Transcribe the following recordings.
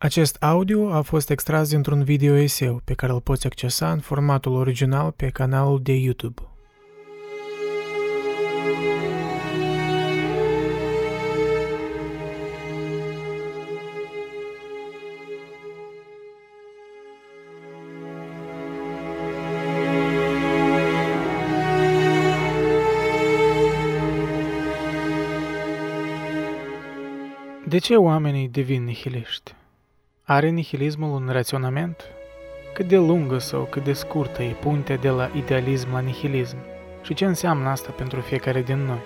Acest audio a fost extras dintr-un video eseu pe care îl poți accesa în formatul original pe canalul de YouTube. De ce oamenii devin nihiliști? Are nihilismul un raționament? Cât de lungă sau cât de scurtă e puntea de la idealism la nihilism? Și ce înseamnă asta pentru fiecare din noi?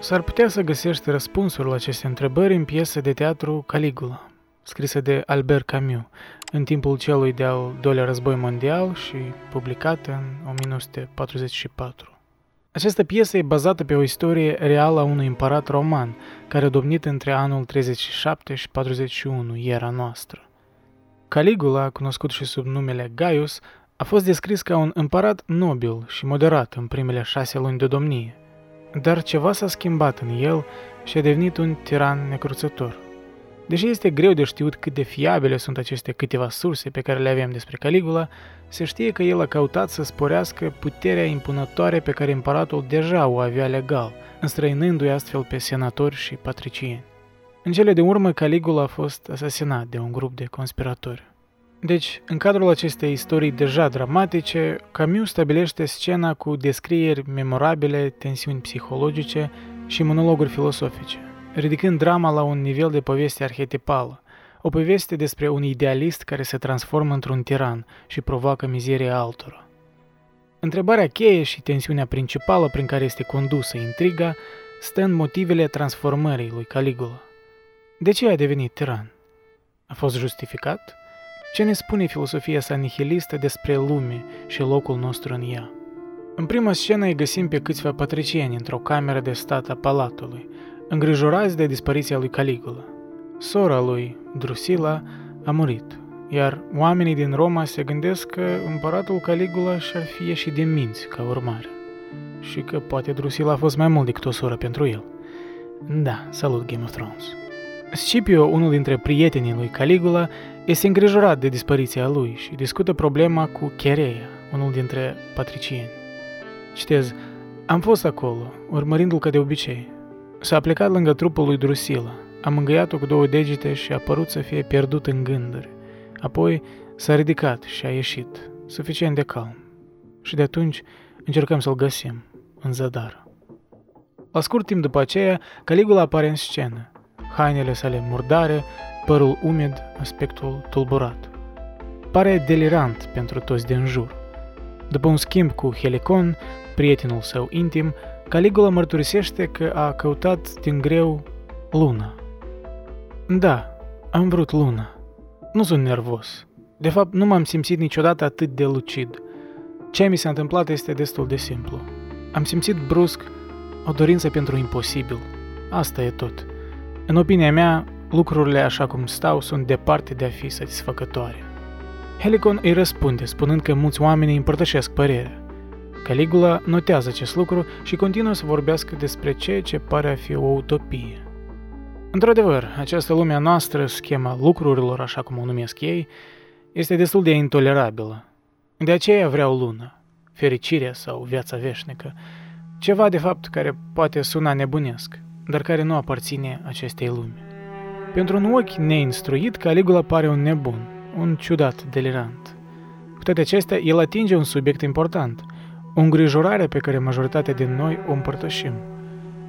S-ar putea să găsești răspunsuri la aceste întrebări în piesa de teatru Caligula, scrisă de Albert Camus în timpul celui de-al doilea război mondial și publicată în 1944. Această piesă e bazată pe o istorie reală a unui împărat roman, care a domnit între anul 37 și 41 era noastră. Caligula, cunoscut și sub numele Gaius, a fost descris ca un împărat nobil și moderat în primele șase luni de domnie, dar ceva s-a schimbat în el și a devenit un tiran necruțător. Deși este greu de știut cât de fiabile sunt aceste câteva surse pe care le avem despre Caligula, se știe că el a căutat să sporească puterea impunătoare pe care împăratul deja o avea legal, înstrăinându-i astfel pe senatori și patricieni. În cele de urmă, Caligula a fost asasinat de un grup de conspiratori. Deci, în cadrul acestei istorii deja dramatice, Camus stabilește scena cu descrieri memorabile, tensiuni psihologice și monologuri filosofice, ridicând drama la un nivel de poveste arhetipală, o poveste despre un idealist care se transformă într-un tiran și provoacă mizeria altora. Întrebarea cheie și tensiunea principală prin care este condusă intriga stă în motivele transformării lui Caligula. De ce a devenit tiran? A fost justificat? Ce ne spune filosofia sa nihilistă despre lume și locul nostru în ea? În prima scenă îi găsim pe câțiva patricieni într-o cameră de stat a palatului, îngrijorați de dispariția lui Caligula. Sora lui, Drusila, a murit, iar oamenii din Roma se gândesc că împăratul Caligula și-ar fi ieșit din minți ca urmare și că poate Drusila a fost mai mult decât o soră pentru el. Da, salut Game of Thrones. Scipio, unul dintre prietenii lui Caligula, este îngrijorat de dispariția lui și discută problema cu Chereia, unul dintre patricieni. Citez, am fost acolo, urmărindu-l ca de obicei. S-a plecat lângă trupul lui Drusila. Am mângâiat-o cu două degete și a părut să fie pierdut în gânduri. Apoi s-a ridicat și a ieșit, suficient de calm. Și de atunci încercăm să-l găsim, în zadar. La scurt timp după aceea, Caligula apare în scenă hainele sale murdare, părul umed, aspectul tulburat. Pare delirant pentru toți din jur. După un schimb cu Helicon, prietenul său intim, Caligula mărturisește că a căutat din greu luna. Da, am vrut luna. Nu sunt nervos. De fapt, nu m-am simțit niciodată atât de lucid. Ce mi s-a întâmplat este destul de simplu. Am simțit brusc o dorință pentru imposibil. Asta e tot. În opinia mea, lucrurile așa cum stau sunt departe de a fi satisfăcătoare. Helicon îi răspunde, spunând că mulți oameni împărtășesc părerea. Caligula notează acest lucru și continuă să vorbească despre ceea ce pare a fi o utopie. Într-adevăr, această lume a noastră, schema lucrurilor, așa cum o numesc ei, este destul de intolerabilă. De aceea vreau lună, fericirea sau viața veșnică, ceva de fapt care poate suna nebunesc – dar care nu aparține acestei lumi. Pentru un ochi neinstruit, Caligula pare un nebun, un ciudat delirant. Cu toate acestea, el atinge un subiect important, o îngrijorare pe care majoritatea din noi o împărtășim.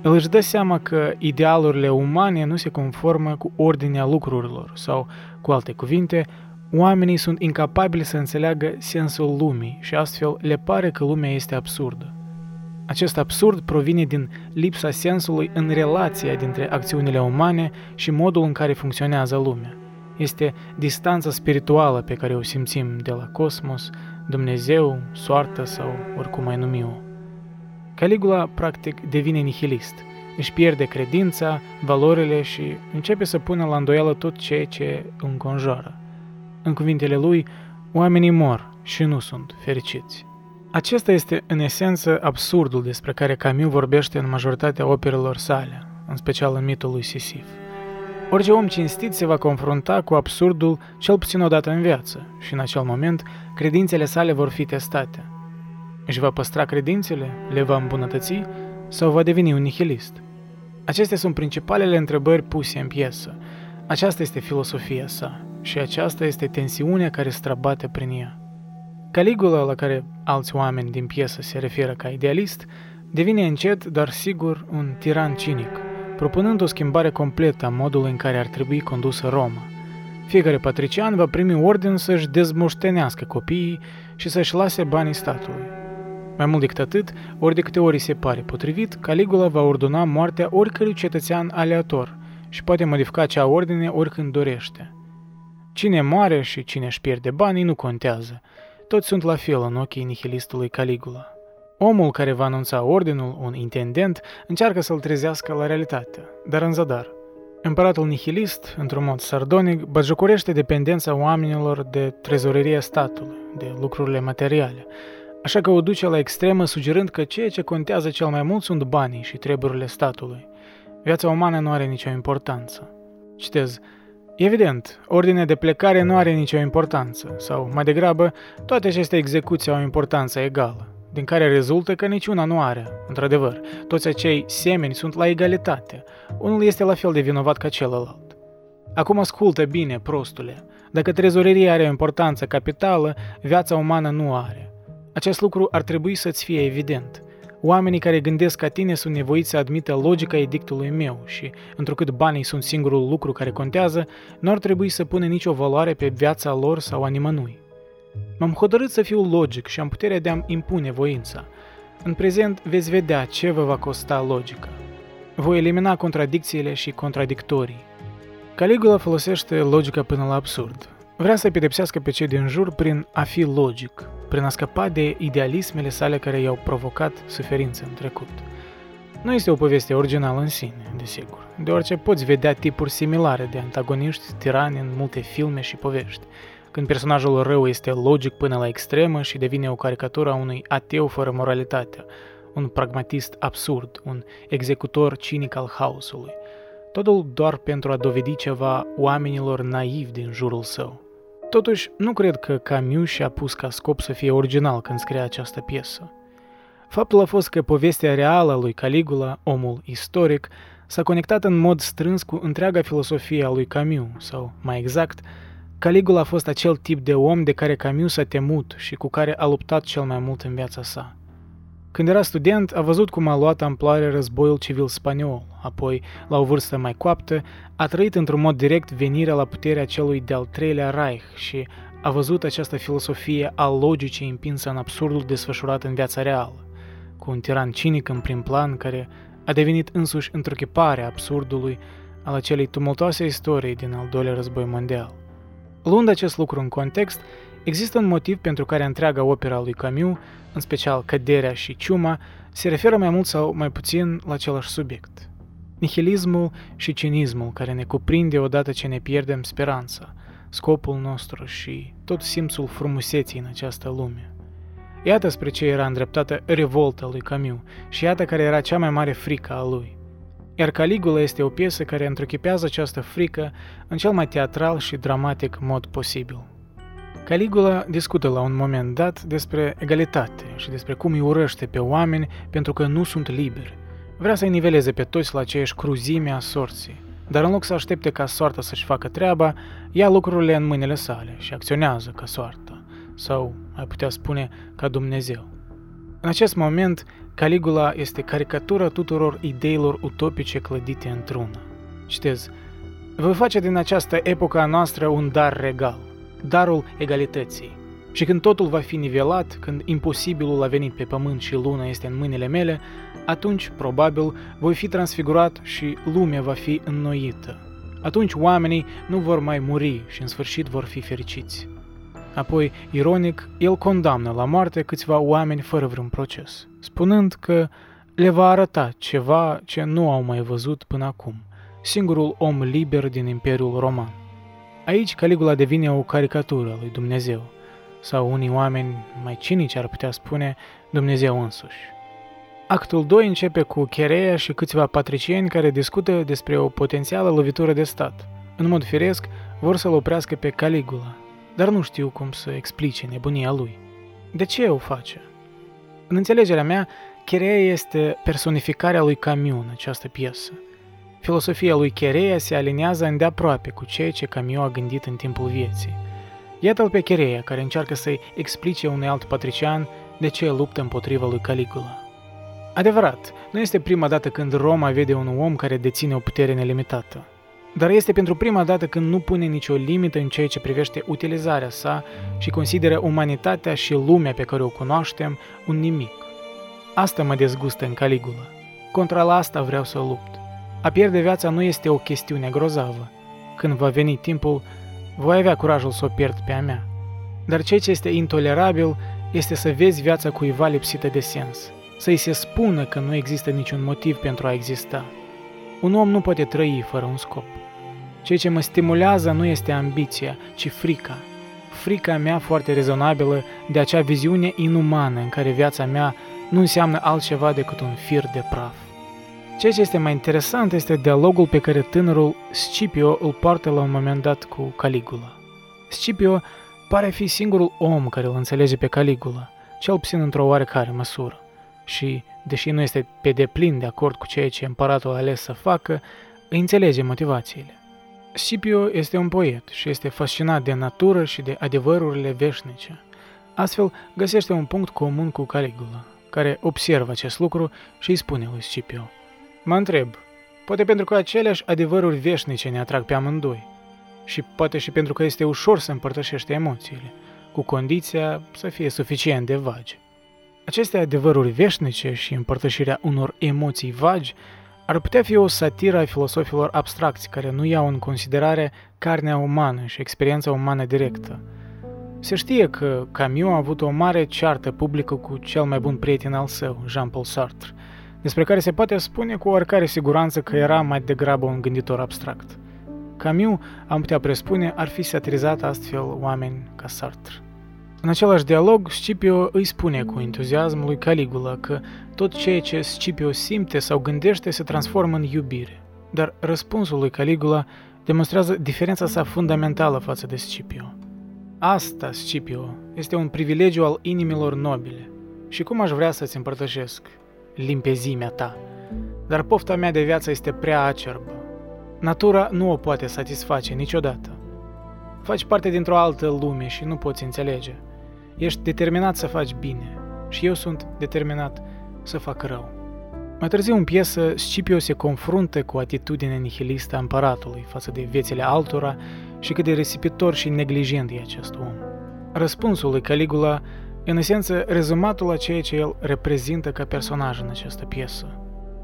El își dă seama că idealurile umane nu se conformă cu ordinea lucrurilor sau, cu alte cuvinte, oamenii sunt incapabili să înțeleagă sensul lumii și astfel le pare că lumea este absurdă. Acest absurd provine din lipsa sensului în relația dintre acțiunile umane și modul în care funcționează lumea. Este distanța spirituală pe care o simțim de la cosmos, Dumnezeu, soartă sau oricum mai numi-o. Caligula, practic, devine nihilist. Își pierde credința, valorile și începe să pună la îndoială tot ceea ce înconjoară. În cuvintele lui, oamenii mor și nu sunt fericiți. Acesta este, în esență, absurdul despre care Camus vorbește în majoritatea operelor sale, în special în mitul lui Sisif. Orice om cinstit se va confrunta cu absurdul cel puțin o dată în viață și în acel moment credințele sale vor fi testate. Își va păstra credințele, le va îmbunătăți sau va deveni un nihilist? Acestea sunt principalele întrebări puse în piesă. Aceasta este filosofia sa și aceasta este tensiunea care străbate prin ea. Caligula, la care alți oameni din piesă se referă ca idealist, devine încet, dar sigur, un tiran cinic, propunând o schimbare completă a modului în care ar trebui condusă Roma. Fiecare patrician va primi ordin să-și dezmoștenească copiii și să-și lase banii statului. Mai mult decât atât, ori de câte ori se pare potrivit, Caligula va ordona moartea oricărui cetățean aleator și poate modifica acea ordine oricând dorește. Cine moare și cine își pierde banii nu contează. Toți sunt la fel în ochii nihilistului Caligula. Omul care va anunța ordinul, un intendent, încearcă să-l trezească la realitate, dar în zadar. Împăratul nihilist, într-un mod sardonic, băjocorește dependența oamenilor de trezoreria statului, de lucrurile materiale, așa că o duce la extremă sugerând că ceea ce contează cel mai mult sunt banii și treburile statului. Viața umană nu are nicio importanță. Citez, Evident, ordinea de plecare nu are nicio importanță, sau, mai degrabă, toate aceste execuții au o importanță egală, din care rezultă că niciuna nu are, într-adevăr. Toți acei semeni sunt la egalitate. Unul este la fel de vinovat ca celălalt. Acum ascultă bine, prostule. Dacă trezoreria are o importanță capitală, viața umană nu are. Acest lucru ar trebui să-ți fie evident – Oamenii care gândesc ca tine sunt nevoiți să admită logica edictului meu și, întrucât banii sunt singurul lucru care contează, nu ar trebui să pună nicio valoare pe viața lor sau a nimănui. M-am hotărât să fiu logic și am puterea de a-mi impune voința. În prezent veți vedea ce vă va costa logica. Voi elimina contradicțiile și contradictorii. Caligula folosește logica până la absurd. Vrea să pedepsească pe cei din jur prin a fi logic, prin a scăpa de idealismele sale care i-au provocat suferință în trecut. Nu este o poveste originală în sine, desigur, deoarece poți vedea tipuri similare de antagoniști tirani în multe filme și povești, când personajul rău este logic până la extremă și devine o caricatură a unui ateu fără moralitate, un pragmatist absurd, un executor cinic al haosului. Totul doar pentru a dovedi ceva oamenilor naivi din jurul său. Totuși, nu cred că Camus și-a pus ca scop să fie original când scria această piesă. Faptul a fost că povestea reală a lui Caligula, omul istoric, s-a conectat în mod strâns cu întreaga filosofie a lui Camus, sau, mai exact, Caligula a fost acel tip de om de care Camus a temut și cu care a luptat cel mai mult în viața sa. Când era student, a văzut cum a luat amploare războiul civil spaniol, apoi, la o vârstă mai coaptă, a trăit într-un mod direct venirea la puterea celui de-al treilea Reich și a văzut această filosofie a logicii împinsă în absurdul desfășurat în viața reală, cu un tiran cinic în prim plan care a devenit însuși întruchiparea absurdului al acelei tumultoase istorii din al doilea război mondial. Luând acest lucru în context, există un motiv pentru care întreaga opera lui Camus în special căderea și ciuma, se referă mai mult sau mai puțin la același subiect. Nihilismul și cinismul care ne cuprinde odată ce ne pierdem speranța, scopul nostru și tot simțul frumuseții în această lume. Iată spre ce era îndreptată revolta lui Camus și iată care era cea mai mare frică a lui. Iar Caligula este o piesă care întruchipează această frică în cel mai teatral și dramatic mod posibil. Caligula discută la un moment dat despre egalitate și despre cum îi urăște pe oameni pentru că nu sunt liberi. Vrea să-i niveleze pe toți la aceeași cruzime a sorții, dar în loc să aștepte ca soarta să-și facă treaba, ia lucrurile în mâinile sale și acționează ca soarta, sau, ai putea spune, ca Dumnezeu. În acest moment, Caligula este caricatura tuturor ideilor utopice clădite într-una. Citez, voi face din această epocă a noastră un dar regal darul egalității. Și când totul va fi nivelat, când imposibilul a venit pe pământ și luna este în mâinile mele, atunci, probabil, voi fi transfigurat și lumea va fi înnoită. Atunci oamenii nu vor mai muri și în sfârșit vor fi fericiți. Apoi, ironic, el condamnă la moarte câțiva oameni fără vreun proces, spunând că le va arăta ceva ce nu au mai văzut până acum, singurul om liber din Imperiul Roman. Aici Caligula devine o caricatură lui Dumnezeu, sau unii oameni mai cinici ar putea spune Dumnezeu însuși. Actul 2 începe cu Cherea și câțiva patricieni care discută despre o potențială lovitură de stat. În mod firesc, vor să-l oprească pe Caligula, dar nu știu cum să explice nebunia lui. De ce o face? În înțelegerea mea, Cherea este personificarea lui Camus în această piesă. Filosofia lui Cherea se aliniază îndeaproape cu ceea ce Camus a gândit în timpul vieții. Iată-l pe Cherea, care încearcă să-i explice unui alt patrician de ce luptă împotriva lui Caligula. Adevărat, nu este prima dată când Roma vede un om care deține o putere nelimitată, dar este pentru prima dată când nu pune nicio limită în ceea ce privește utilizarea sa și consideră umanitatea și lumea pe care o cunoaștem un nimic. Asta mă dezgustă în Caligula. Contra la asta vreau să lupt. A pierde viața nu este o chestiune grozavă. Când va veni timpul, voi avea curajul să o pierd pe a mea. Dar ceea ce este intolerabil este să vezi viața cuiva lipsită de sens – să-i se spună că nu există niciun motiv pentru a exista. Un om nu poate trăi fără un scop. Ceea ce mă stimulează nu este ambiția, ci frica. Frica mea foarte rezonabilă de acea viziune inumană în care viața mea nu înseamnă altceva decât un fir de praf. Ceea ce este mai interesant este dialogul pe care tânărul Scipio îl poartă la un moment dat cu Caligula. Scipio pare fi singurul om care îl înțelege pe Caligula, cel puțin într-o oarecare măsură și, deși nu este pe deplin de acord cu ceea ce împăratul a ales să facă, îi înțelege motivațiile. Scipio este un poet și este fascinat de natură și de adevărurile veșnice. Astfel, găsește un punct comun cu Caligula, care observă acest lucru și îi spune lui Scipio. Mă întreb, poate pentru că aceleași adevăruri veșnice ne atrag pe amândoi și poate și pentru că este ușor să împărtășește emoțiile, cu condiția să fie suficient de vagi. Aceste adevăruri veșnice și împărtășirea unor emoții vagi ar putea fi o satiră a filosofilor abstracți care nu iau în considerare carnea umană și experiența umană directă. Se știe că Camus a avut o mare ceartă publică cu cel mai bun prieten al său, Jean-Paul Sartre, despre care se poate spune cu oricare siguranță că era mai degrabă un gânditor abstract. Camus, am putea presupune, ar fi satirizat astfel oameni ca Sartre. În același dialog, Scipio îi spune cu entuziasm lui Caligula că tot ceea ce Scipio simte sau gândește se transformă în iubire. Dar răspunsul lui Caligula demonstrează diferența sa fundamentală față de Scipio. Asta, Scipio, este un privilegiu al inimilor nobile. Și cum aș vrea să-ți împărtășesc limpezimea ta, dar pofta mea de viață este prea acerbă. Natura nu o poate satisface niciodată. Faci parte dintr-o altă lume și nu poți înțelege. Ești determinat să faci bine și eu sunt determinat să fac rău. Mai târziu în piesă, Scipio se confruntă cu atitudinea nihilistă a împăratului față de viețile altora și cât de resipitor și neglijent e acest om. Răspunsul lui Caligula în esență rezumatul la ceea ce el reprezintă ca personaj în această piesă.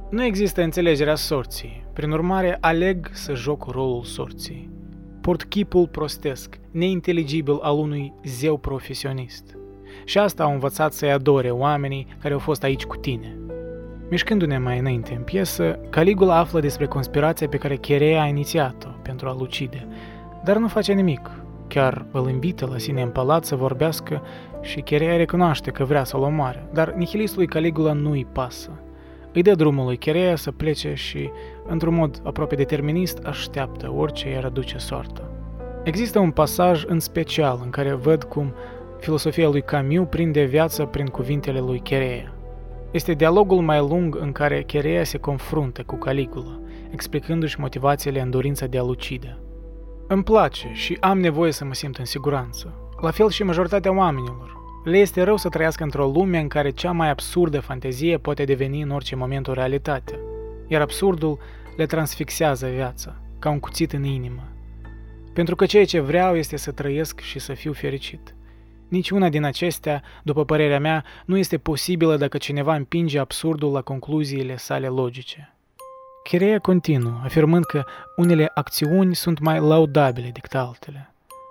Nu există înțelegerea sorții, prin urmare aleg să joc rolul sorții port chipul prostesc, neinteligibil al unui zeu profesionist. Și asta au învățat să-i adore oamenii care au fost aici cu tine. Mișcându-ne mai înainte în piesă, Caligula află despre conspirația pe care Cherea a inițiat-o pentru a-l ucide, dar nu face nimic. Chiar îl invită la sine în palat să vorbească și Cherea recunoaște că vrea să-l omoare, dar nihilistului Caligula nu îi pasă. Îi dă drumul lui Cherea să plece și, într-un mod aproape determinist, așteaptă orice i-ar aduce soartă. Există un pasaj în special în care văd cum filosofia lui Camus prinde viață prin cuvintele lui Cherea. Este dialogul mai lung în care Cherea se confruntă cu Caligula, explicându-și motivațiile în dorința de a-l ucide. Îmi place și am nevoie să mă simt în siguranță, la fel și majoritatea oamenilor, le este rău să trăiască într-o lume în care cea mai absurdă fantezie poate deveni în orice moment o realitate, iar absurdul le transfixează viața, ca un cuțit în inimă. Pentru că ceea ce vreau este să trăiesc și să fiu fericit. Niciuna din acestea, după părerea mea, nu este posibilă dacă cineva împinge absurdul la concluziile sale logice. Cherea continuă, afirmând că unele acțiuni sunt mai laudabile decât altele.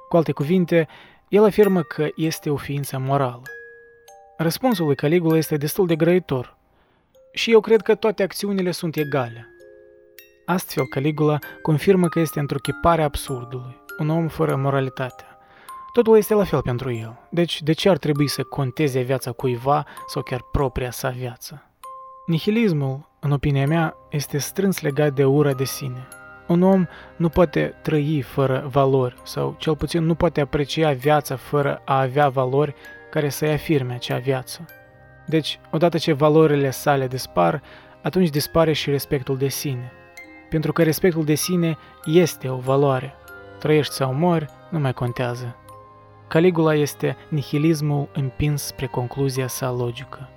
Cu alte cuvinte, el afirmă că este o ființă morală. Răspunsul lui Caligula este destul de grăitor și eu cred că toate acțiunile sunt egale. Astfel, Caligula confirmă că este întruchiparea absurdului, un om fără moralitate. Totul este la fel pentru el, deci de ce ar trebui să conteze viața cuiva sau chiar propria sa viață? Nihilismul, în opinia mea, este strâns legat de ura de sine. Un om nu poate trăi fără valori sau cel puțin nu poate aprecia viața fără a avea valori care să-i afirme acea viață. Deci, odată ce valorile sale dispar, atunci dispare și respectul de sine. Pentru că respectul de sine este o valoare. Trăiești sau mori, nu mai contează. Caligula este nihilismul împins spre concluzia sa logică.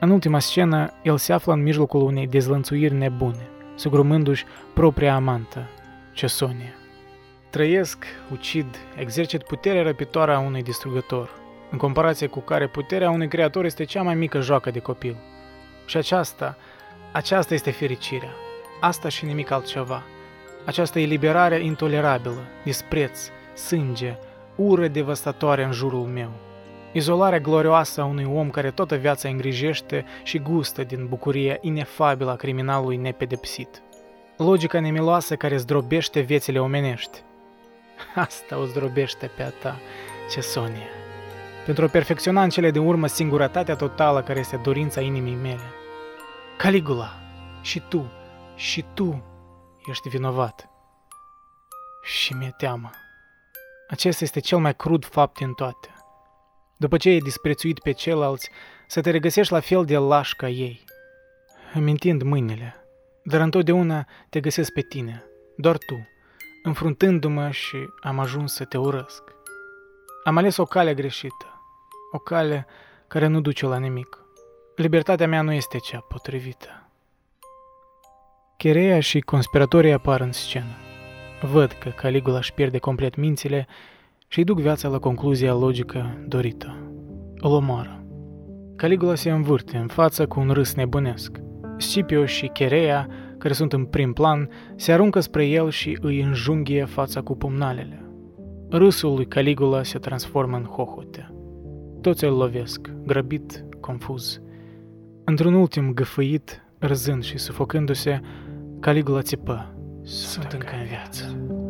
În ultima scenă, el se află în mijlocul unei dezlănțuiri nebune, sugrumându-și propria amantă, Cesonia. Trăiesc, ucid, exercit puterea răpitoare a unui distrugător, în comparație cu care puterea unui creator este cea mai mică joacă de copil. Și aceasta, aceasta este fericirea. Asta și nimic altceva. Această eliberare intolerabilă, dispreț, sânge, ură devastatoare în jurul meu. Izolarea glorioasă a unui om care toată viața îngrijește și gustă din bucuria inefabilă a criminalului nepedepsit. Logica nemiloasă care zdrobește viețile omenești. Asta o zdrobește pe a ta, ce Sonia. Pentru a perfecționa în cele din urmă singurătatea totală care este dorința inimii mele. Caligula, și tu, și tu ești vinovat. Și mi-e teamă. Acesta este cel mai crud fapt din toate. După ce ai disprețuit pe ceilalți, să te regăsești la fel de laș ca ei. Îmi întind mâinile, dar întotdeauna te găsesc pe tine, doar tu, înfruntându-mă și am ajuns să te urăsc. Am ales o cale greșită, o cale care nu duce la nimic. Libertatea mea nu este cea potrivită. Cherea și conspiratorii apar în scenă. Văd că Caligula își pierde complet mințile și îi duc viața la concluzia logică dorită. Îl omoară. Caligula se învârte în față cu un râs nebunesc. Scipio și Cherea, care sunt în prim plan, se aruncă spre el și îi înjunghie fața cu pumnalele. Râsul lui Caligula se transformă în hohote. Toți îl lovesc, grăbit, confuz. Într-un ultim găfăit, râzând și sufocându-se, Caligula țipă. Sunt încă în viață. I'm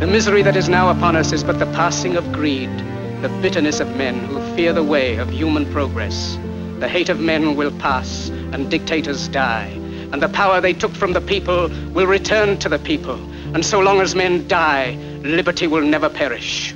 The misery that is now upon us is but the passing of greed, the bitterness of men who fear the way of human progress. The hate of men will pass and dictators die and the power they took from the people will return to the people. And so long as men die, liberty will never perish.